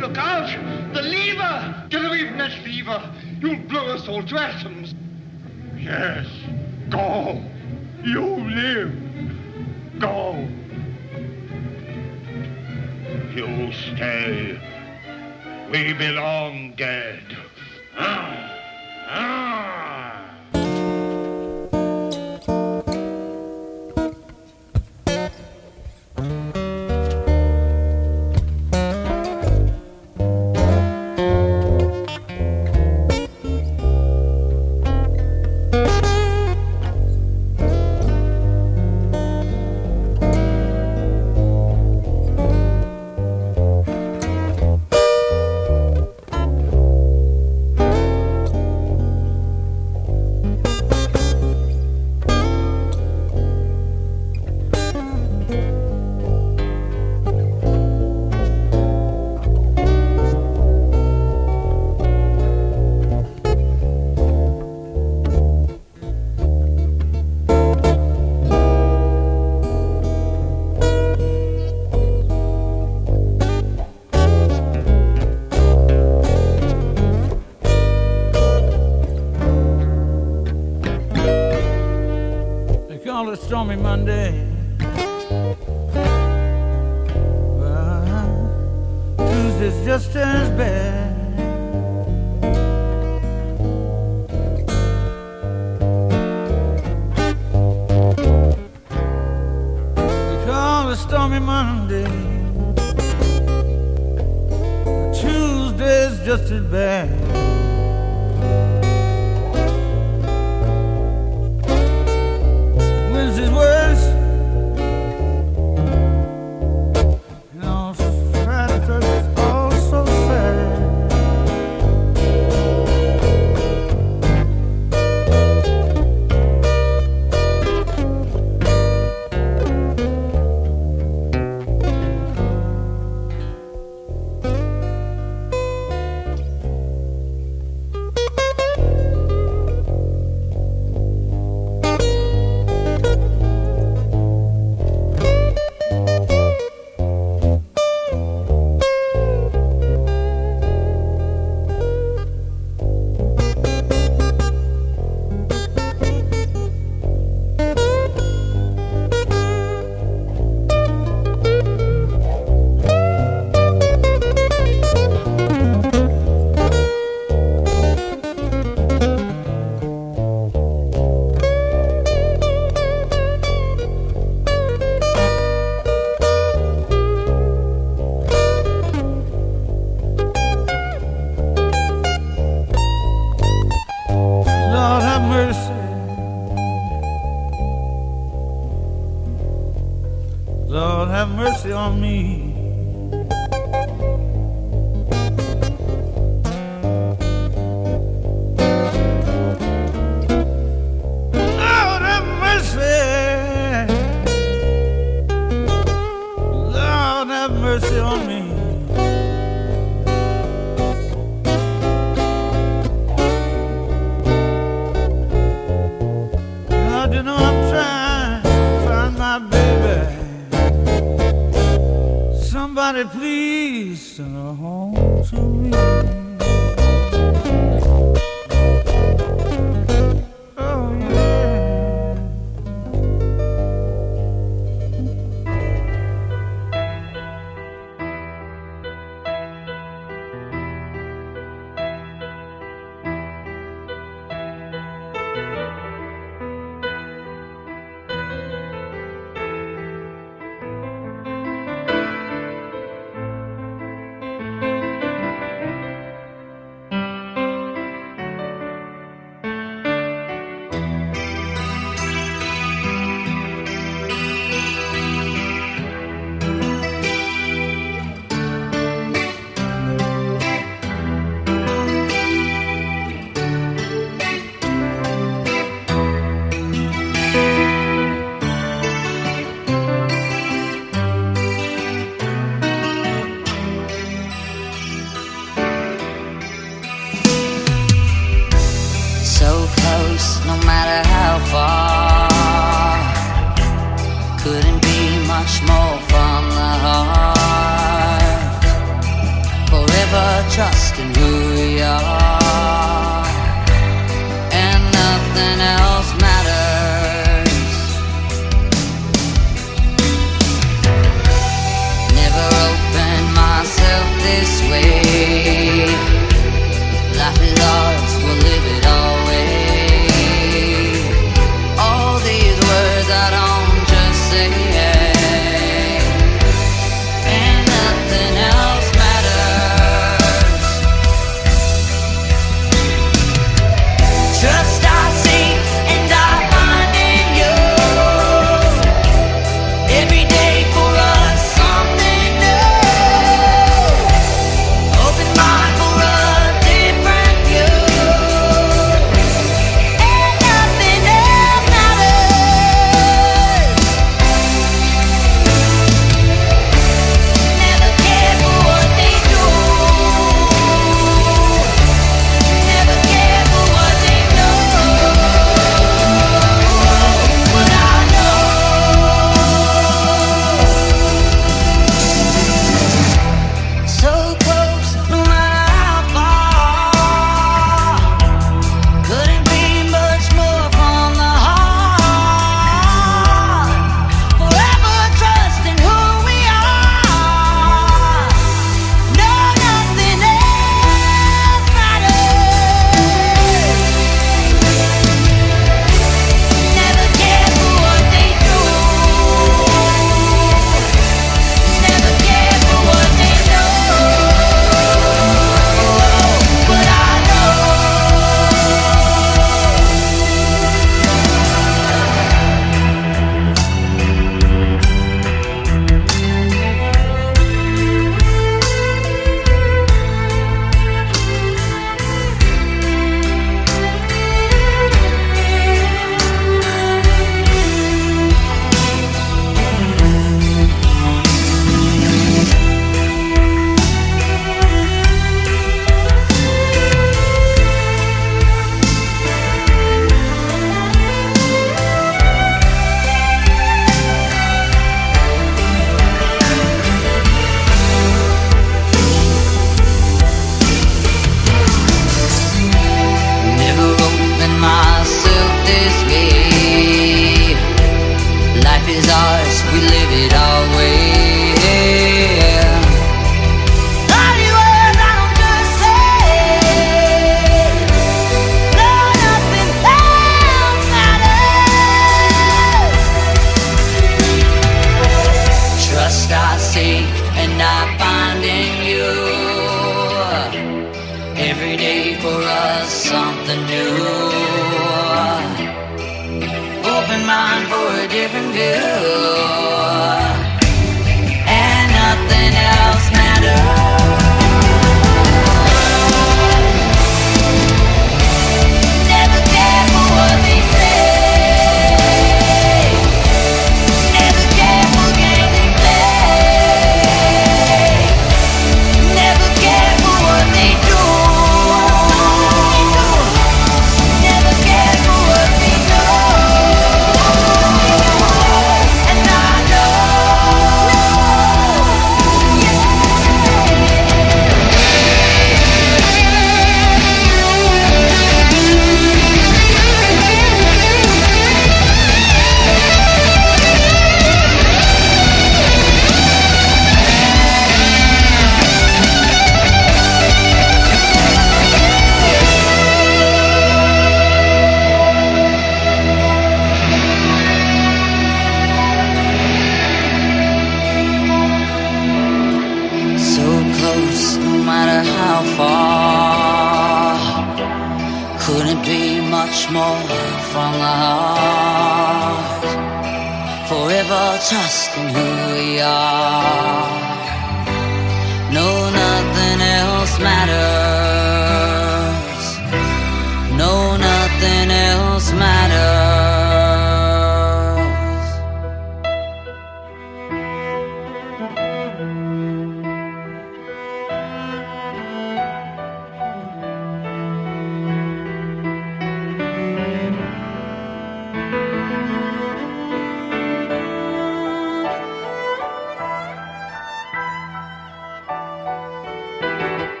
Look out! The lever! Get away from that lever! You'll blow us all to atoms. Yes. Go. You live. Go. You stay. We belong dead. Ah. Ah. Stormy Monday. Somebody please send her home to me.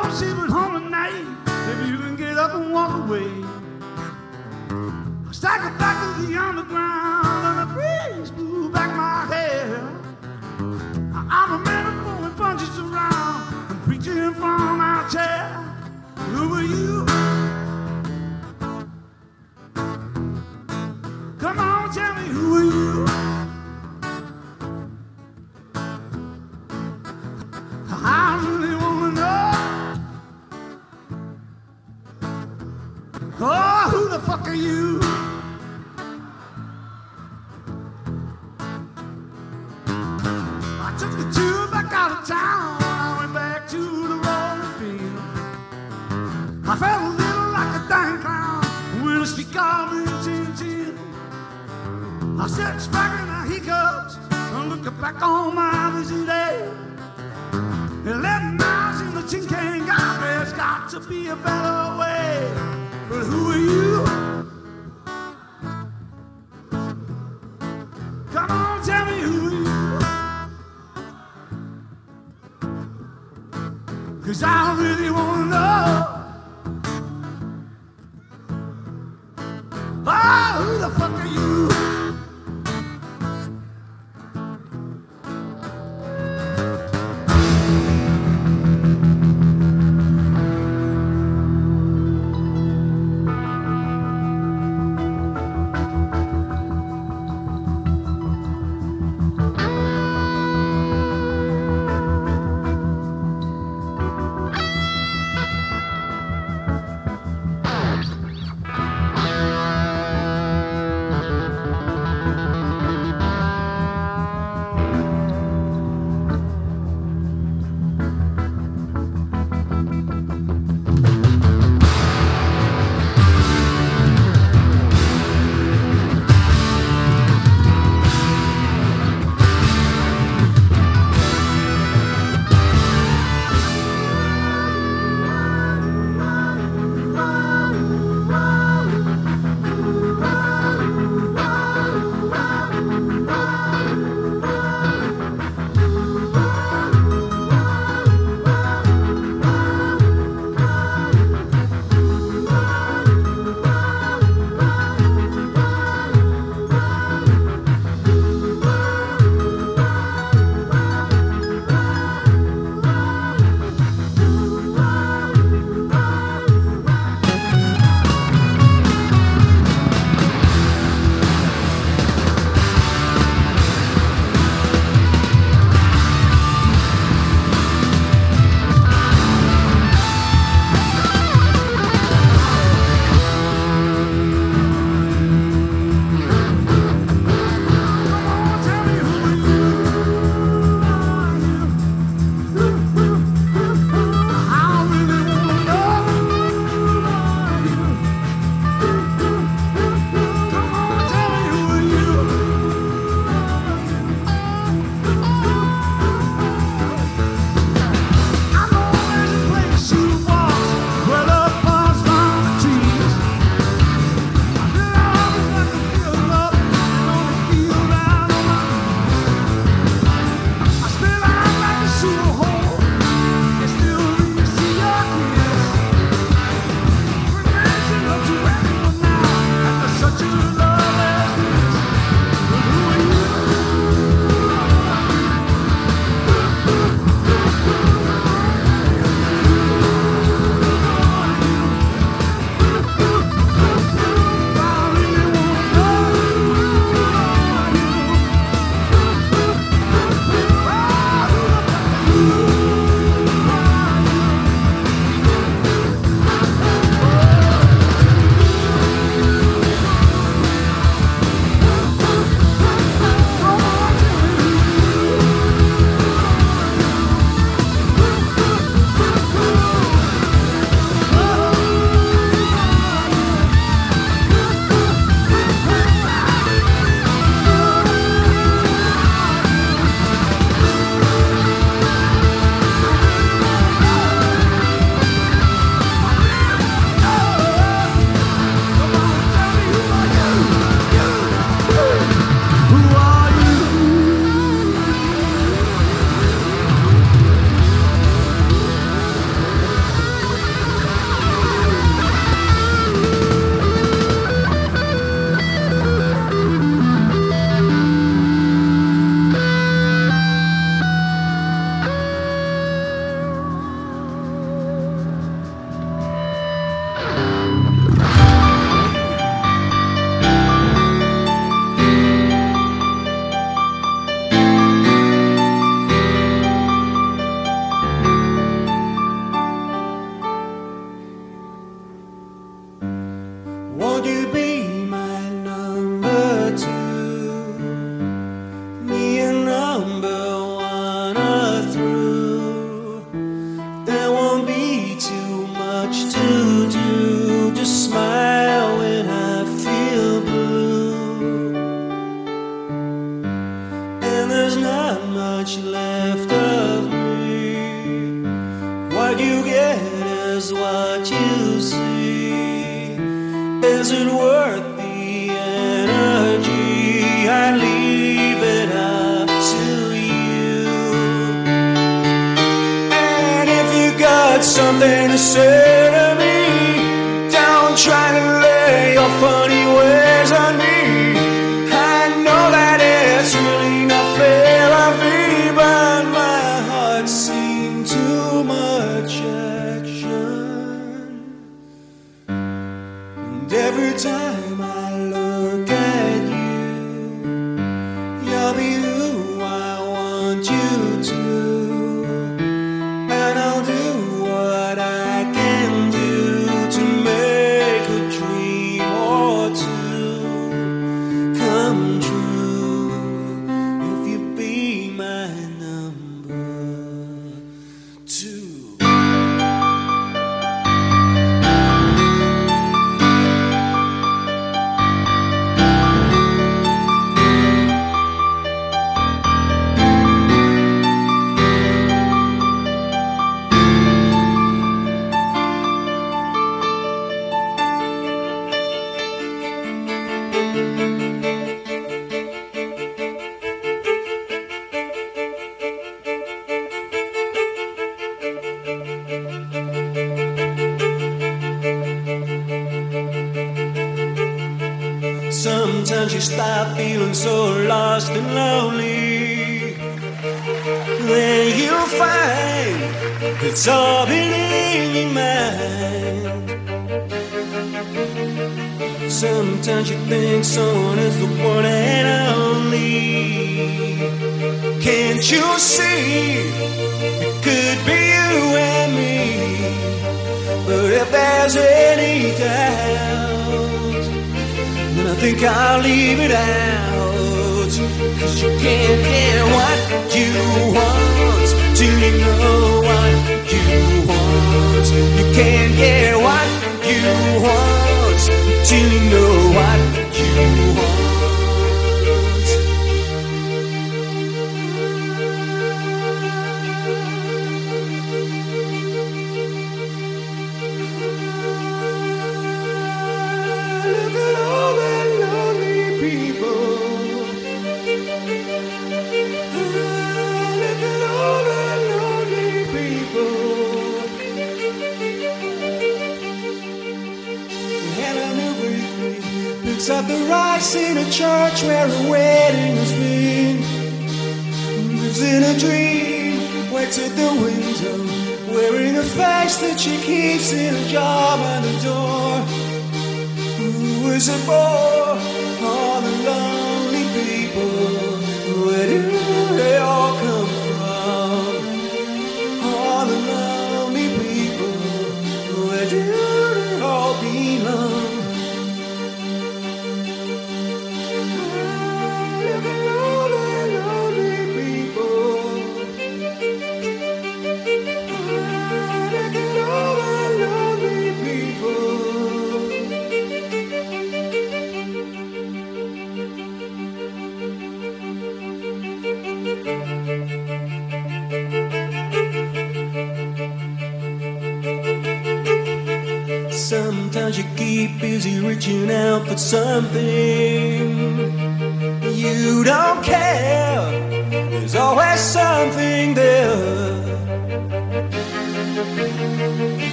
Oh, she was home at night. Maybe you can get up and walk away. I cycled back to the underground and the breeze blew back my hair. I'm a man who punches around and preaching from my chair. Who are you?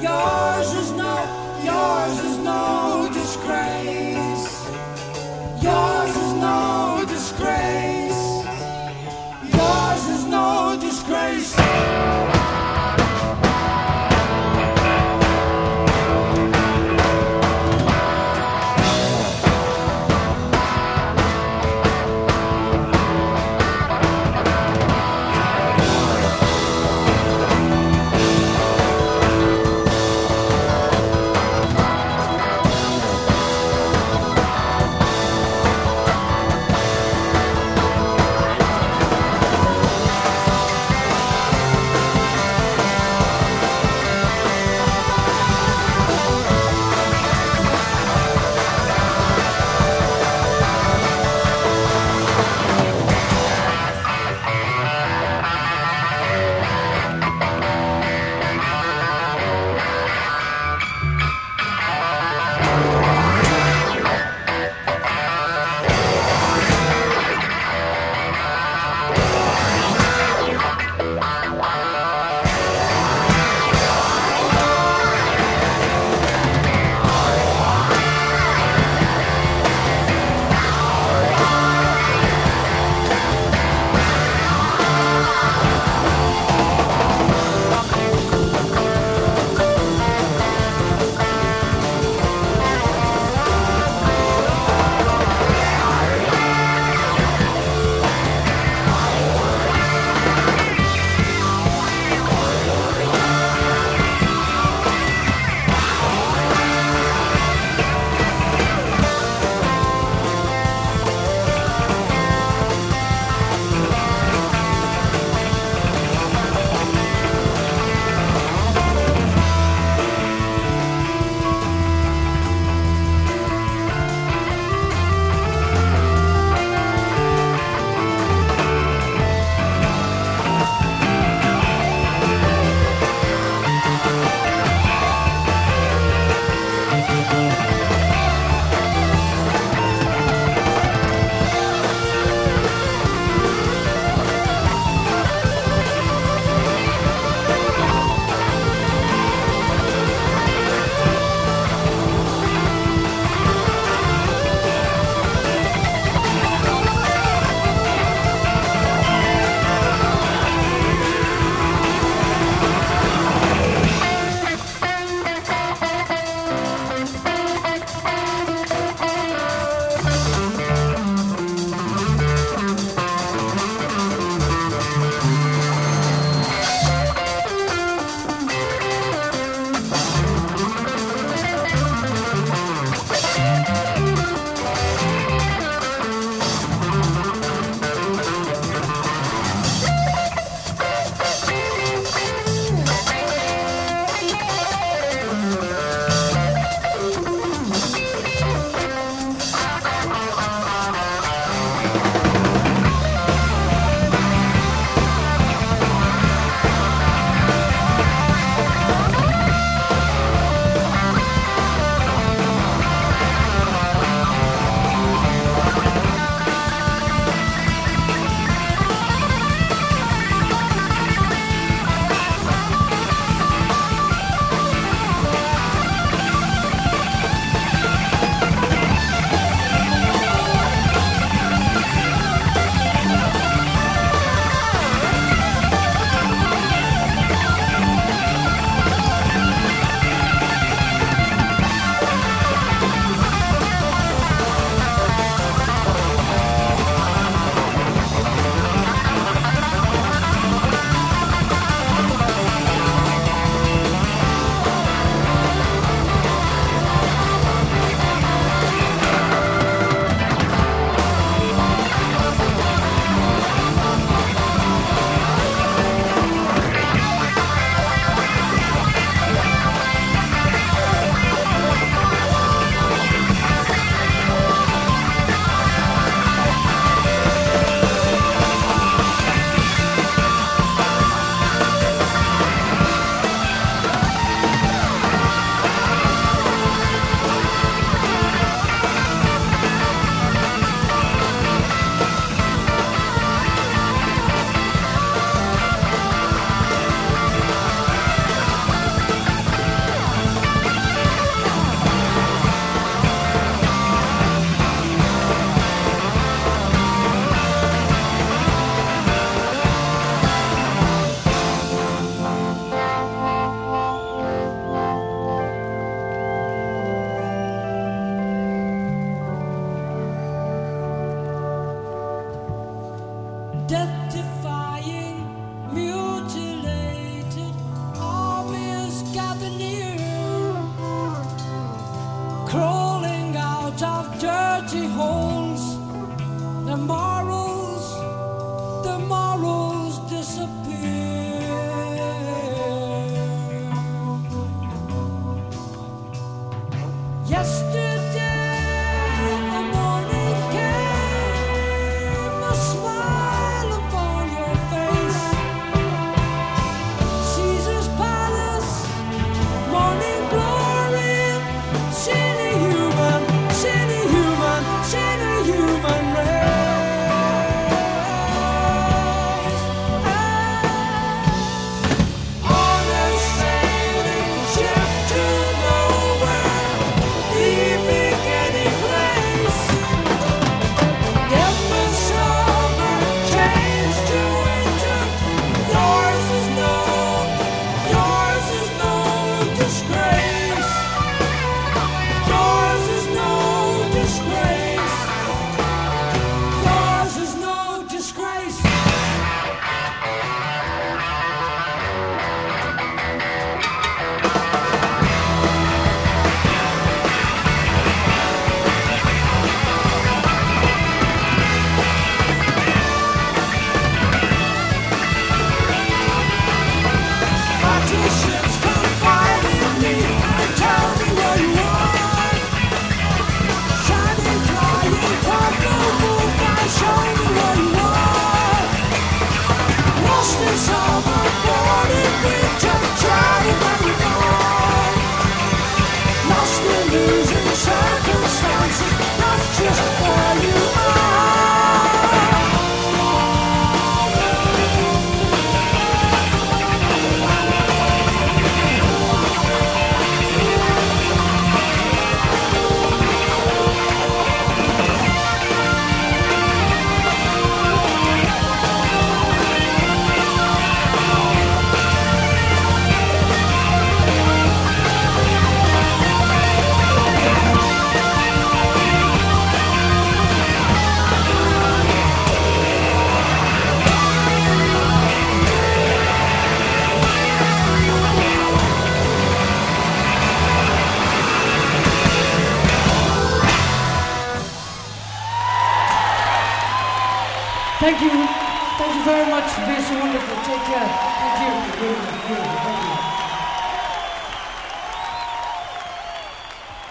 Winter,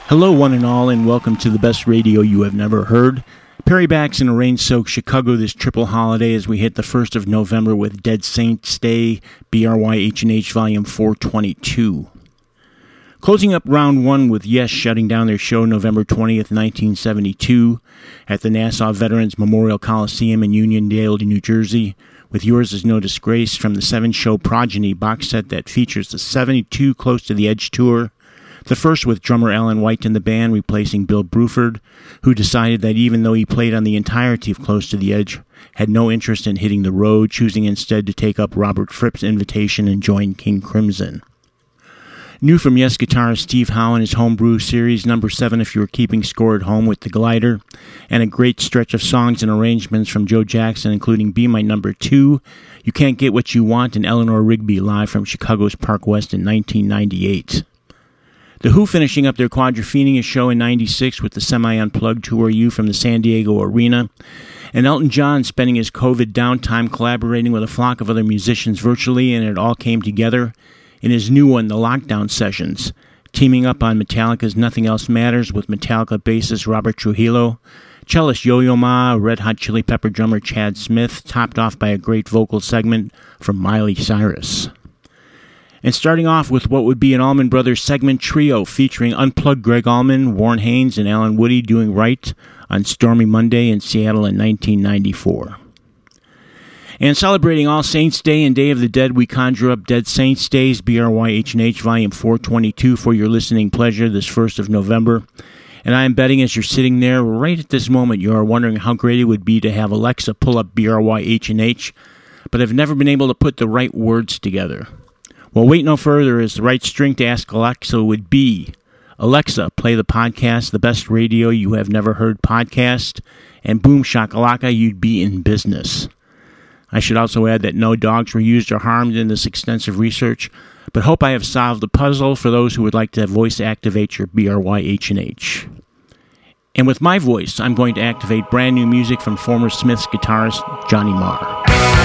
Hello, one and all, and welcome to the best radio you have never heard. Perry backs in a rain soaked Chicago this triple holiday as we hit the 1st of November with Dead Saints Day, BRYH&H Volume 422. Closing up round one with Yes shutting down their show November 20th, 1972, at the Nassau Veterans Memorial Coliseum in Uniondale, New Jersey, with Yours Is No Disgrace from the seven show Progeny box set that features the 72 Close to the Edge tour. The first with drummer Alan White in the band, replacing Bill Bruford, who decided that even though he played on the entirety of Close to the Edge, had no interest in hitting the road, choosing instead to take up Robert Fripp's invitation and join King Crimson. New from Yes guitarist Steve Howe in his homebrew series, number seven if you were keeping score at home with the glider, and a great stretch of songs and arrangements from Joe Jackson, including Be My Number Two, You Can't Get What You Want, and Eleanor Rigby live from Chicago's Park West in 1998. The Who finishing up their Quadrophenia show in 96 with the semi unplugged Who Are You from the San Diego Arena, and Elton John spending his COVID downtime collaborating with a flock of other musicians virtually, and it all came together in his new one, The Lockdown Sessions, teaming up on Metallica's Nothing Else Matters with Metallica bassist Robert Trujillo, cellist Yo Yo Ma, Red Hot Chili Pepper drummer Chad Smith, topped off by a great vocal segment from Miley Cyrus. And starting off with what would be an Allman Brothers segment trio featuring unplugged Gregg Allman, Warren Haynes, and Allen Woody doing right on Stormy Monday in Seattle in 1994. And celebrating All Saints Day and Day of the Dead, we conjure up Dead Saints Days, BRYH&H Volume 422 for your listening pleasure this 1st of November. And I am betting as you're sitting there right at this moment, you are wondering how great it would be to have Alexa pull up BRYH&H, but I've never been able to put the right words together. Well, wait no further, as the right string to ask Alexa would be Alexa, play the podcast, the best radio you have never heard podcast, and boom shakalaka, you'd be in business. I should also add that no dogs were used or harmed in this extensive research, but hope I have solved the puzzle for those who would like to voice activate your BRYH and H. And with my voice, I'm going to activate brand new music from former Smiths guitarist Johnny Marr.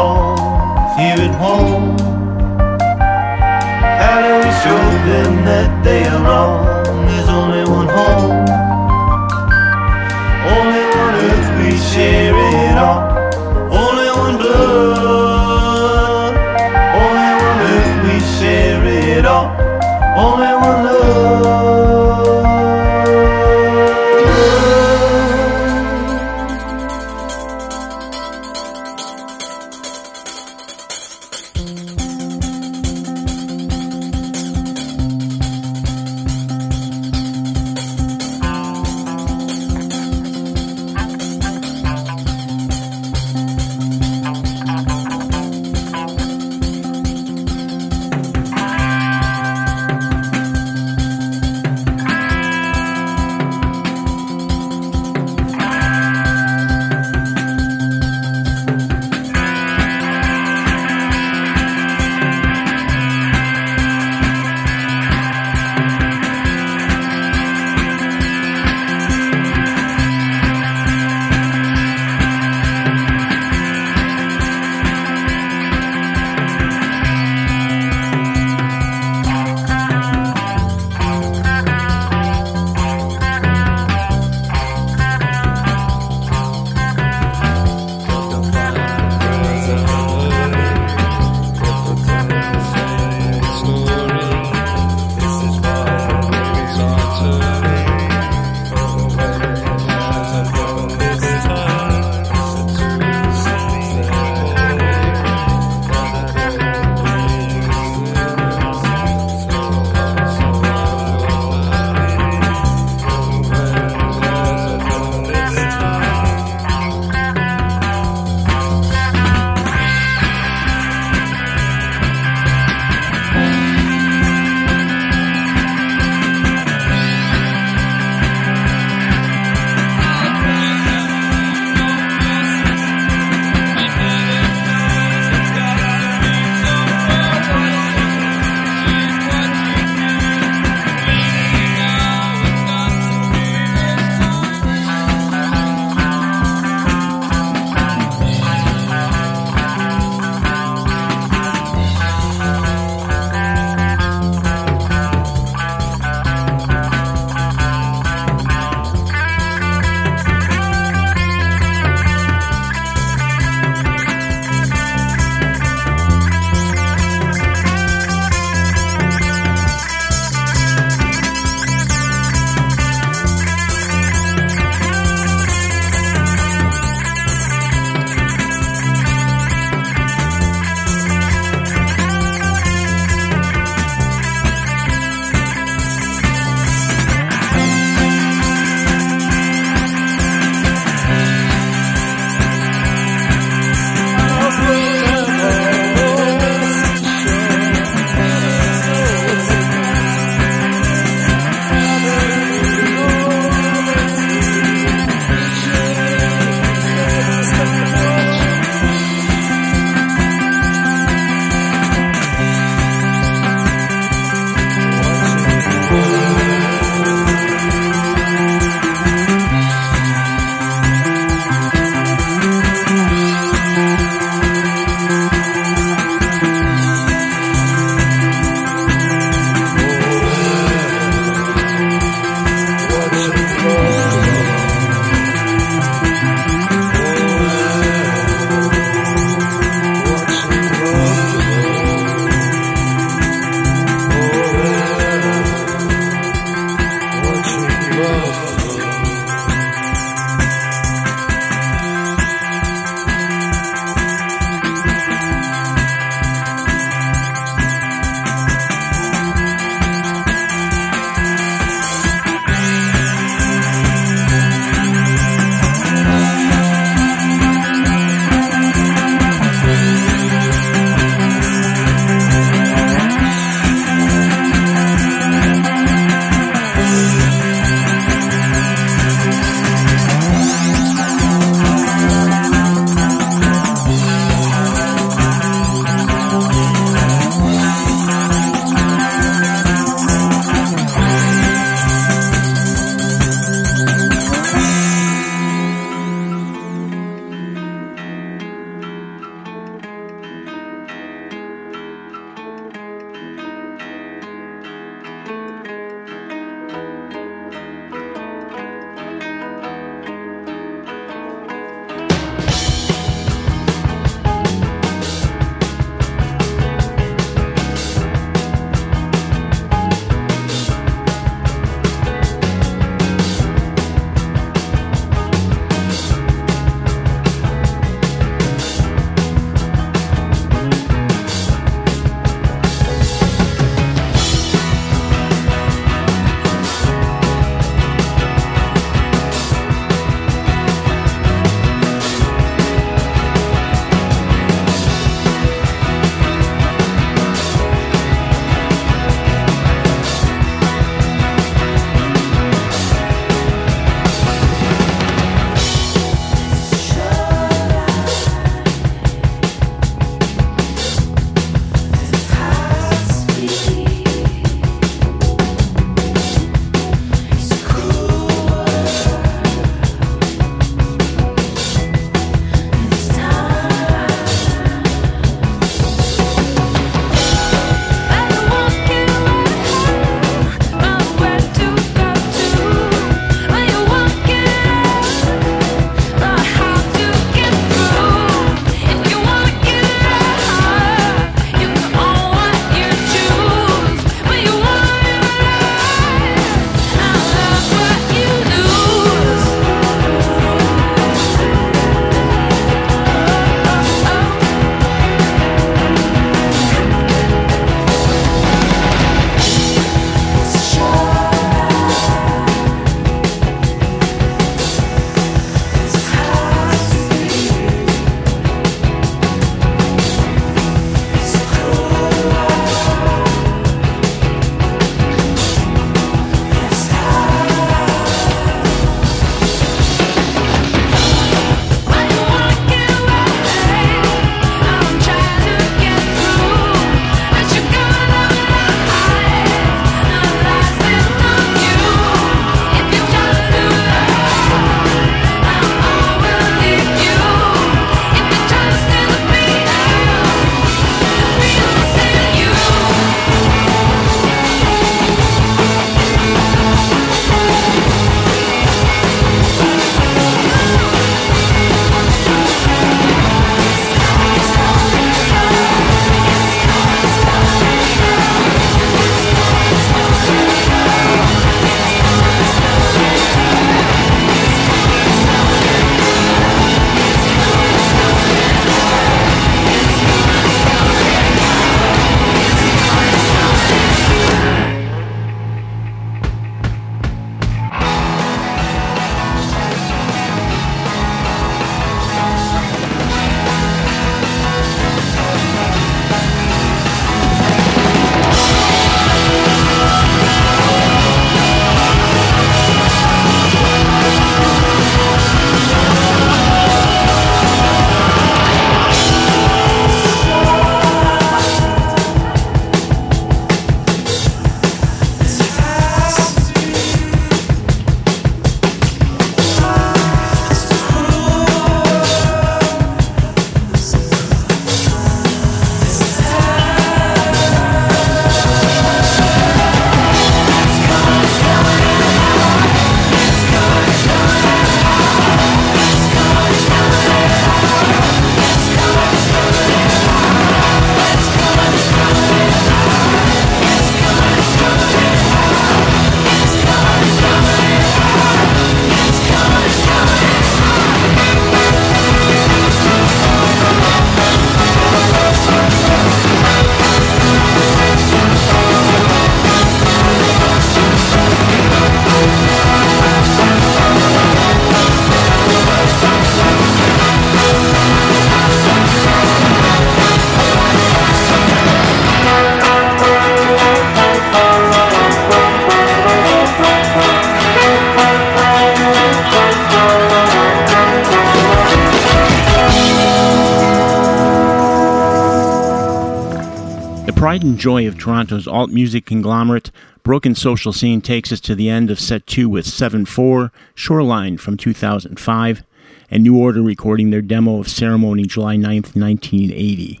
And joy of Toronto's alt music conglomerate, Broken Social Scene takes us to the end of set two with 7 4, Shoreline from 2005, and New Order recording their demo of Ceremony July 9th, 1980.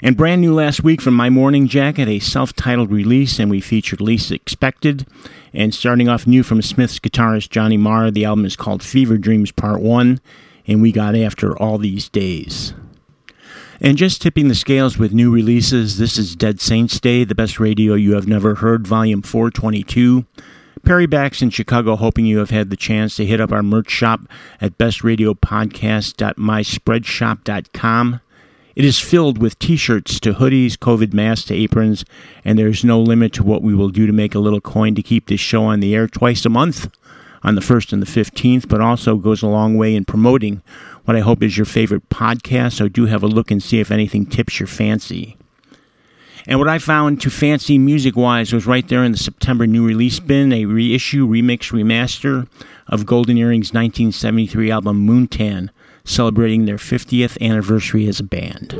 And brand new last week from My Morning Jacket, a self titled release, and we featured Least Expected. And starting off new from Smiths guitarist Johnny Marr, the album is called Fever Dreams Part 1, and we got After All These Days. And just tipping the scales with new releases, this is Dead Saints Day, the best radio you have never heard, volume 422. Perry Backs in Chicago, hoping you have had the chance to hit up our merch shop at bestradiopodcast.myspreadshop.com. It is filled with t shirts to hoodies, COVID masks to aprons, and there's no limit to what we will do to make a little coin to keep this show on the air twice a month on the 1st and the 15th, but also goes a long way in promoting what I hope is your favorite podcast. So do have a look and see if anything tips your fancy. And what I found to fancy music wise was right there in the September new release bin a reissue, remix, remaster of Golden Earring's 1973 album Moontan, celebrating their 50th anniversary as a band.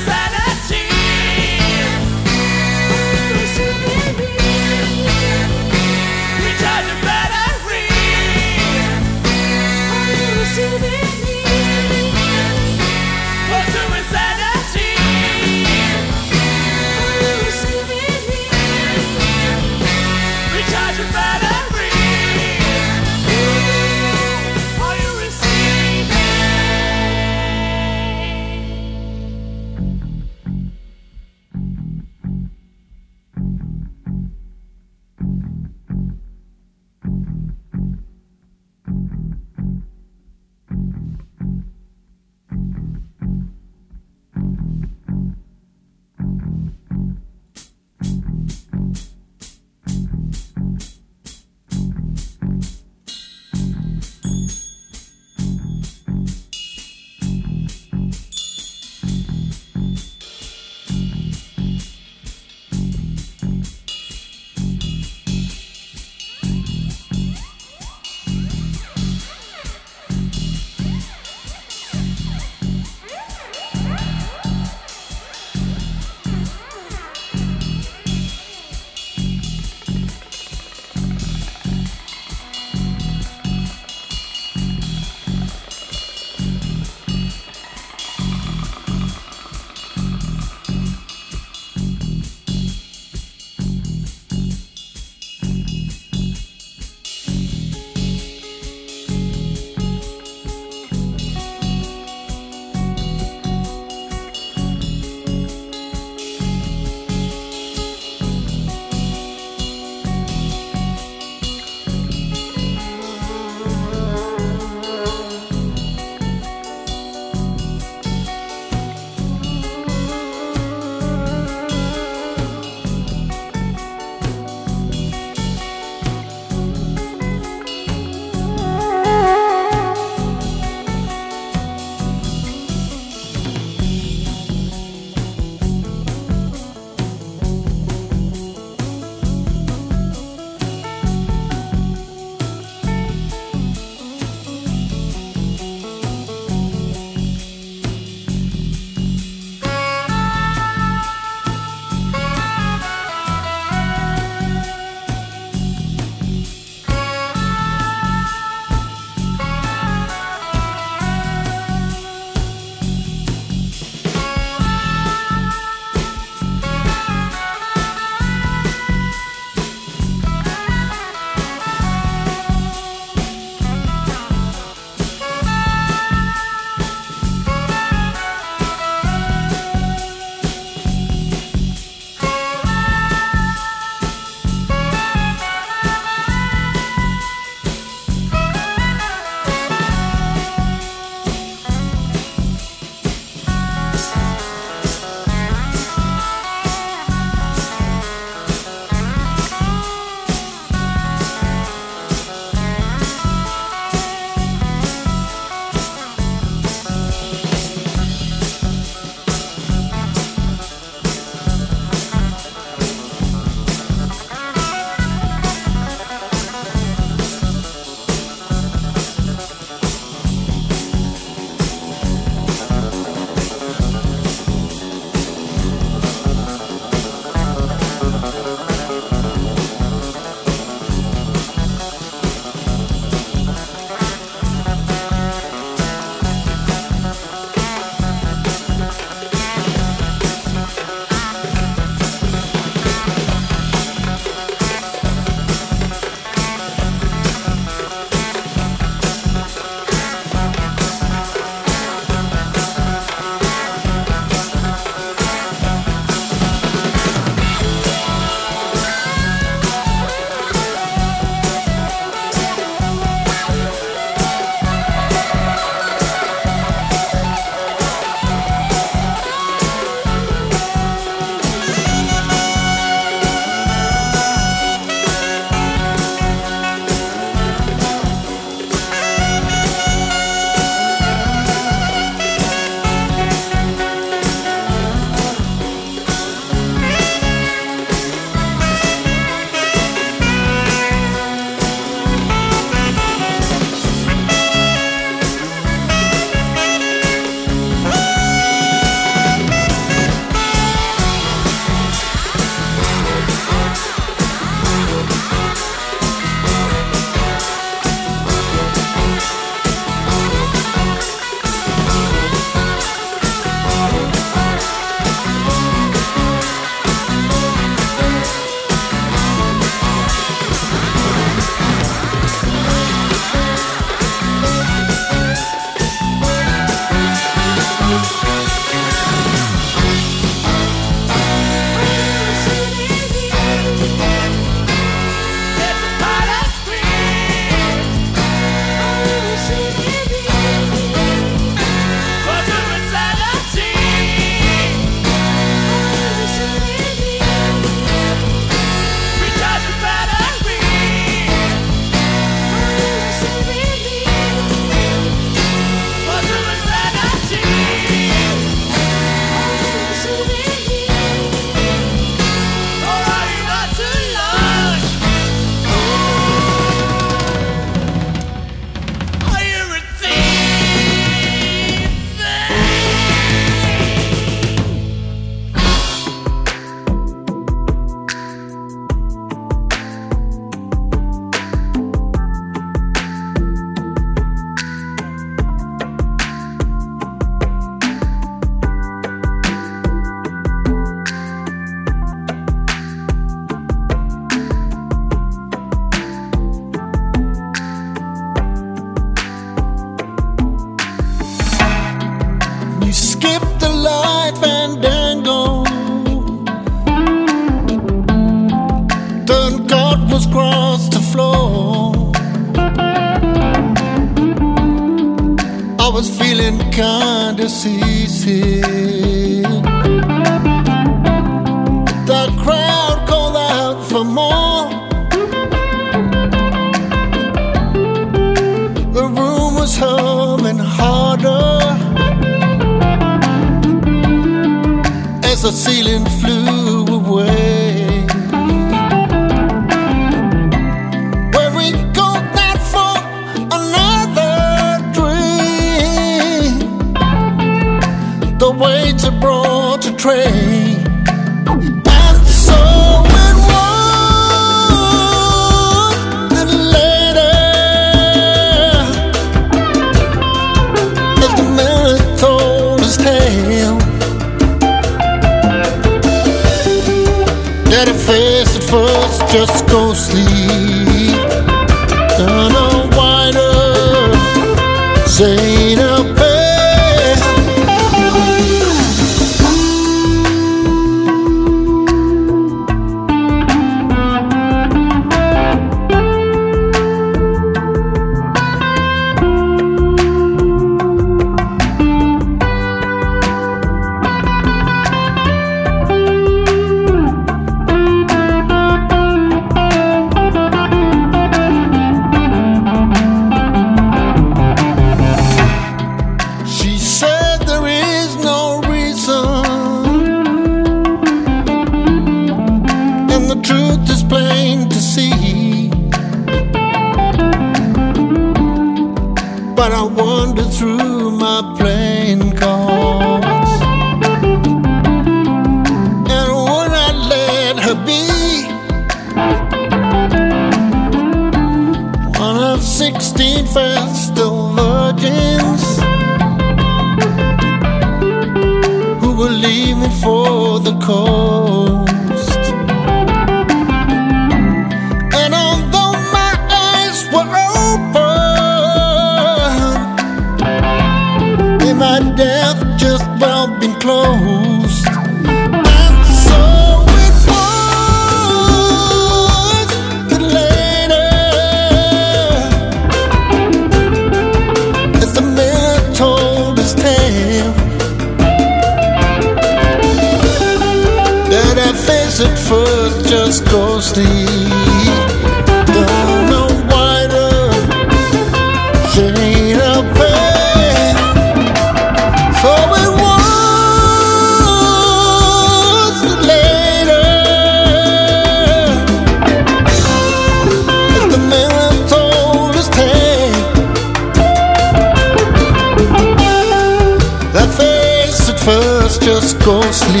Just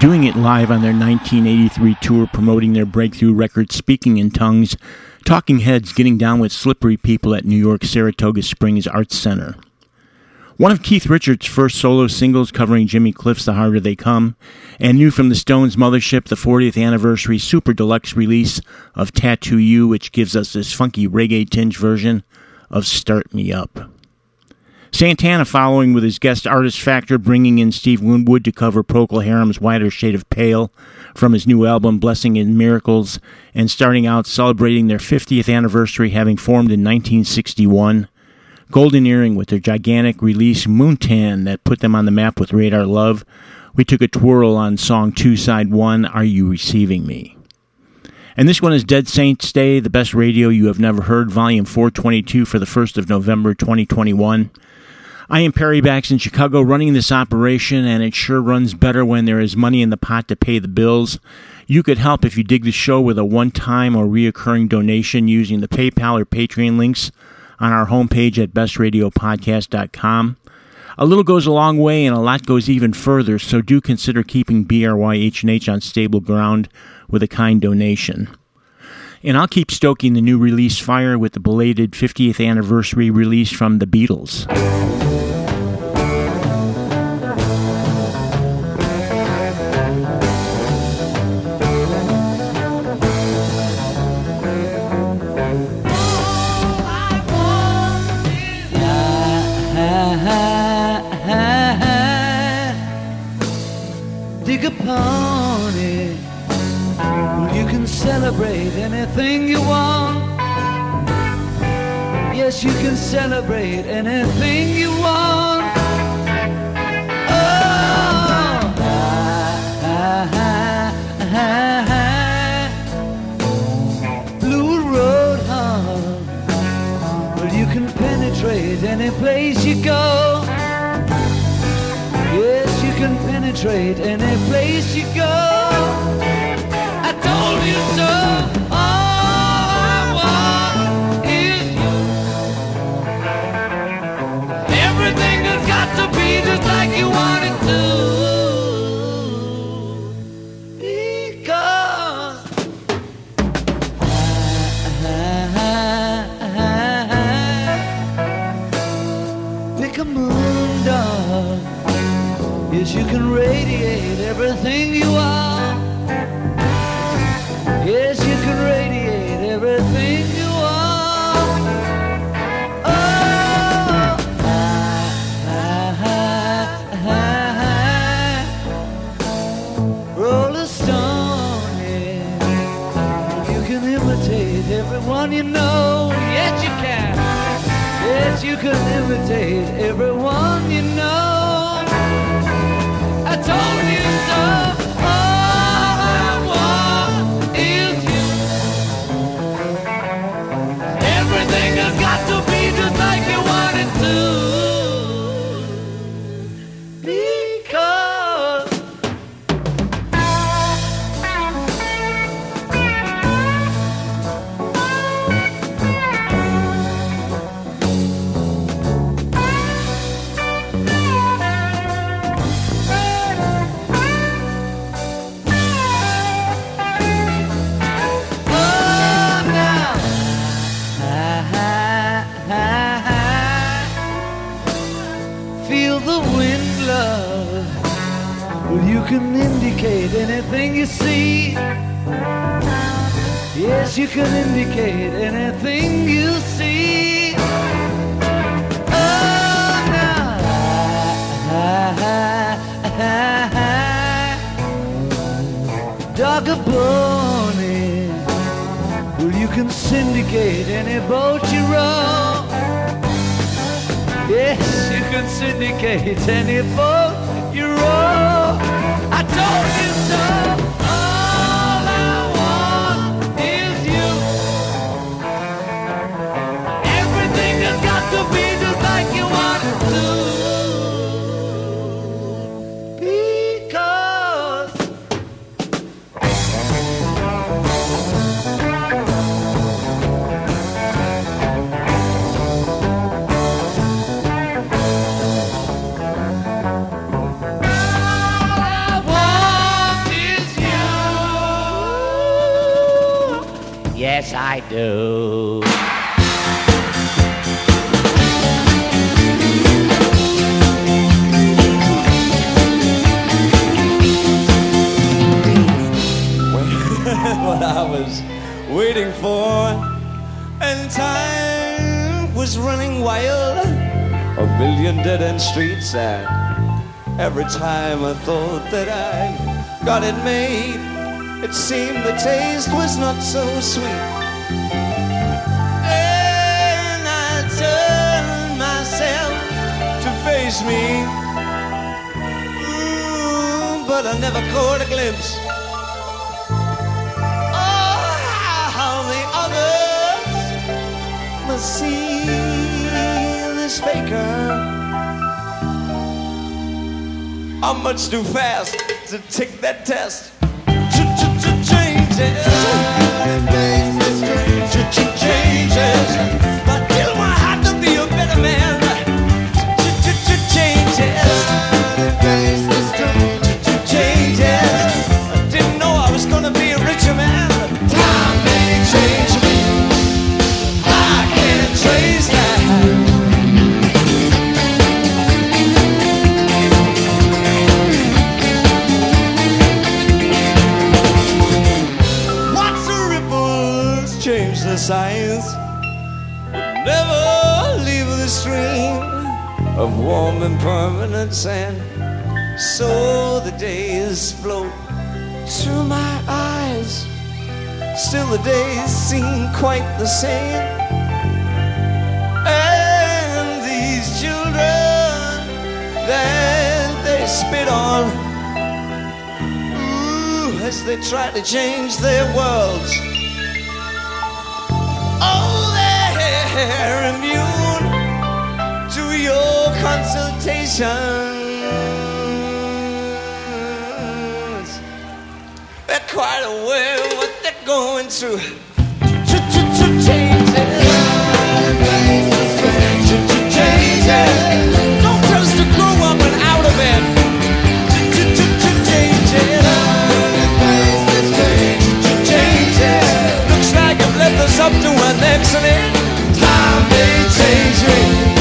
Doing it live on their 1983 tour promoting their breakthrough record Speaking in Tongues, Talking Heads getting down with slippery people at New York Saratoga Springs Arts Center. One of Keith Richards' first solo singles covering Jimmy Cliff's The Harder They Come, and new from the Stones Mothership, the 40th anniversary super deluxe release of Tattoo You, which gives us this funky reggae tinge version of Start Me Up. Santana following with his guest artist Factor, bringing in Steve Winwood to cover Procol Harum's Wider Shade of Pale from his new album Blessing and Miracles, and starting out celebrating their 50th anniversary having formed in 1961. Golden Earring with their gigantic release Moontan that put them on the map with Radar Love. We took a twirl on song 2 side 1 Are You Receiving Me? And this one is Dead Saints Day, the best radio you have never heard, volume 422 for the 1st of November 2021. I am Perry Bax in Chicago running this operation, and it sure runs better when there is money in the pot to pay the bills. You could help if you dig the show with a one time or reoccurring donation using the PayPal or Patreon links on our homepage at bestradiopodcast.com. A little goes a long way and a lot goes even further, so do consider keeping BRYH&H on stable ground with a kind donation. And I'll keep stoking the new release fire with the belated 50th anniversary release from the Beatles. Honey. You can celebrate anything you want. Yes, you can celebrate anything you want. Oh. Blue Road, huh? Well, you can penetrate any place you go. Penetrate any place you go. I told you so. All I want is you. Everything has got to be just like can radiate everything you are. Yes, you can radiate everything you are. Oh, hi, hi, hi. Roll a stone, yeah. You can imitate everyone you know. Yes, you can. Yes, you can imitate everyone you know. I told you so. Indicate anything you see. Yes, you can indicate anything you see. Oh. Dog a bone. Well, you can syndicate any boat you row. Yes, you can syndicate any boat you row. I told you so. I do. what I was waiting for, and time was running wild. A million dead end streets, and every time I thought that I got it made, it seemed the taste was not so sweet. To me, Mm, but I never caught a glimpse. Oh, how the others must see this faker. I'm much too fast to take that test. Changes. Changes. warm impermanence and so the days float through my eyes. Still the days seem quite the same. And these children that they spit on, ooh, as they try to change their worlds. Oh, they're immune to your consultations. They're quite aware of what they're going through. Don't to grow up and out of it. Looks like I've left us up to our necks and it. Time may change.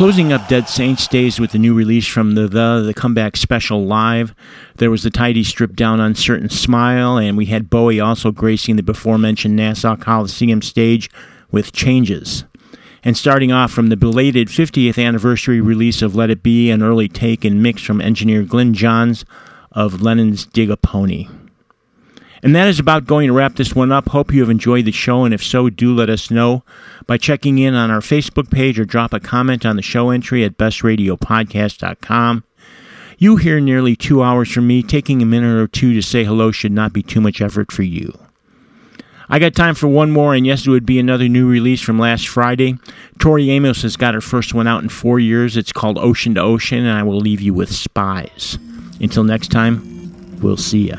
Closing up Dead Saints Days with the new release from the The, the Comeback Special Live. There was the tidy stripped down Uncertain Smile, and we had Bowie also gracing the before mentioned Nassau Coliseum stage with Changes. And starting off from the belated 50th anniversary release of Let It Be, an early take and mix from engineer Glyn Johns of Lennon's Dig a Pony. And that is about going to wrap this one up. Hope you have enjoyed the show, and if so, do let us know by checking in on our Facebook page or drop a comment on the show entry at bestradiopodcast.com. You hear nearly two hours from me. Taking a minute or two to say hello should not be too much effort for you. I got time for one more, and yes, it would be another new release from last Friday. Tori Amos has got her first one out in four years. It's called Ocean to Ocean, and I will leave you with Spies. Until next time, we'll see ya.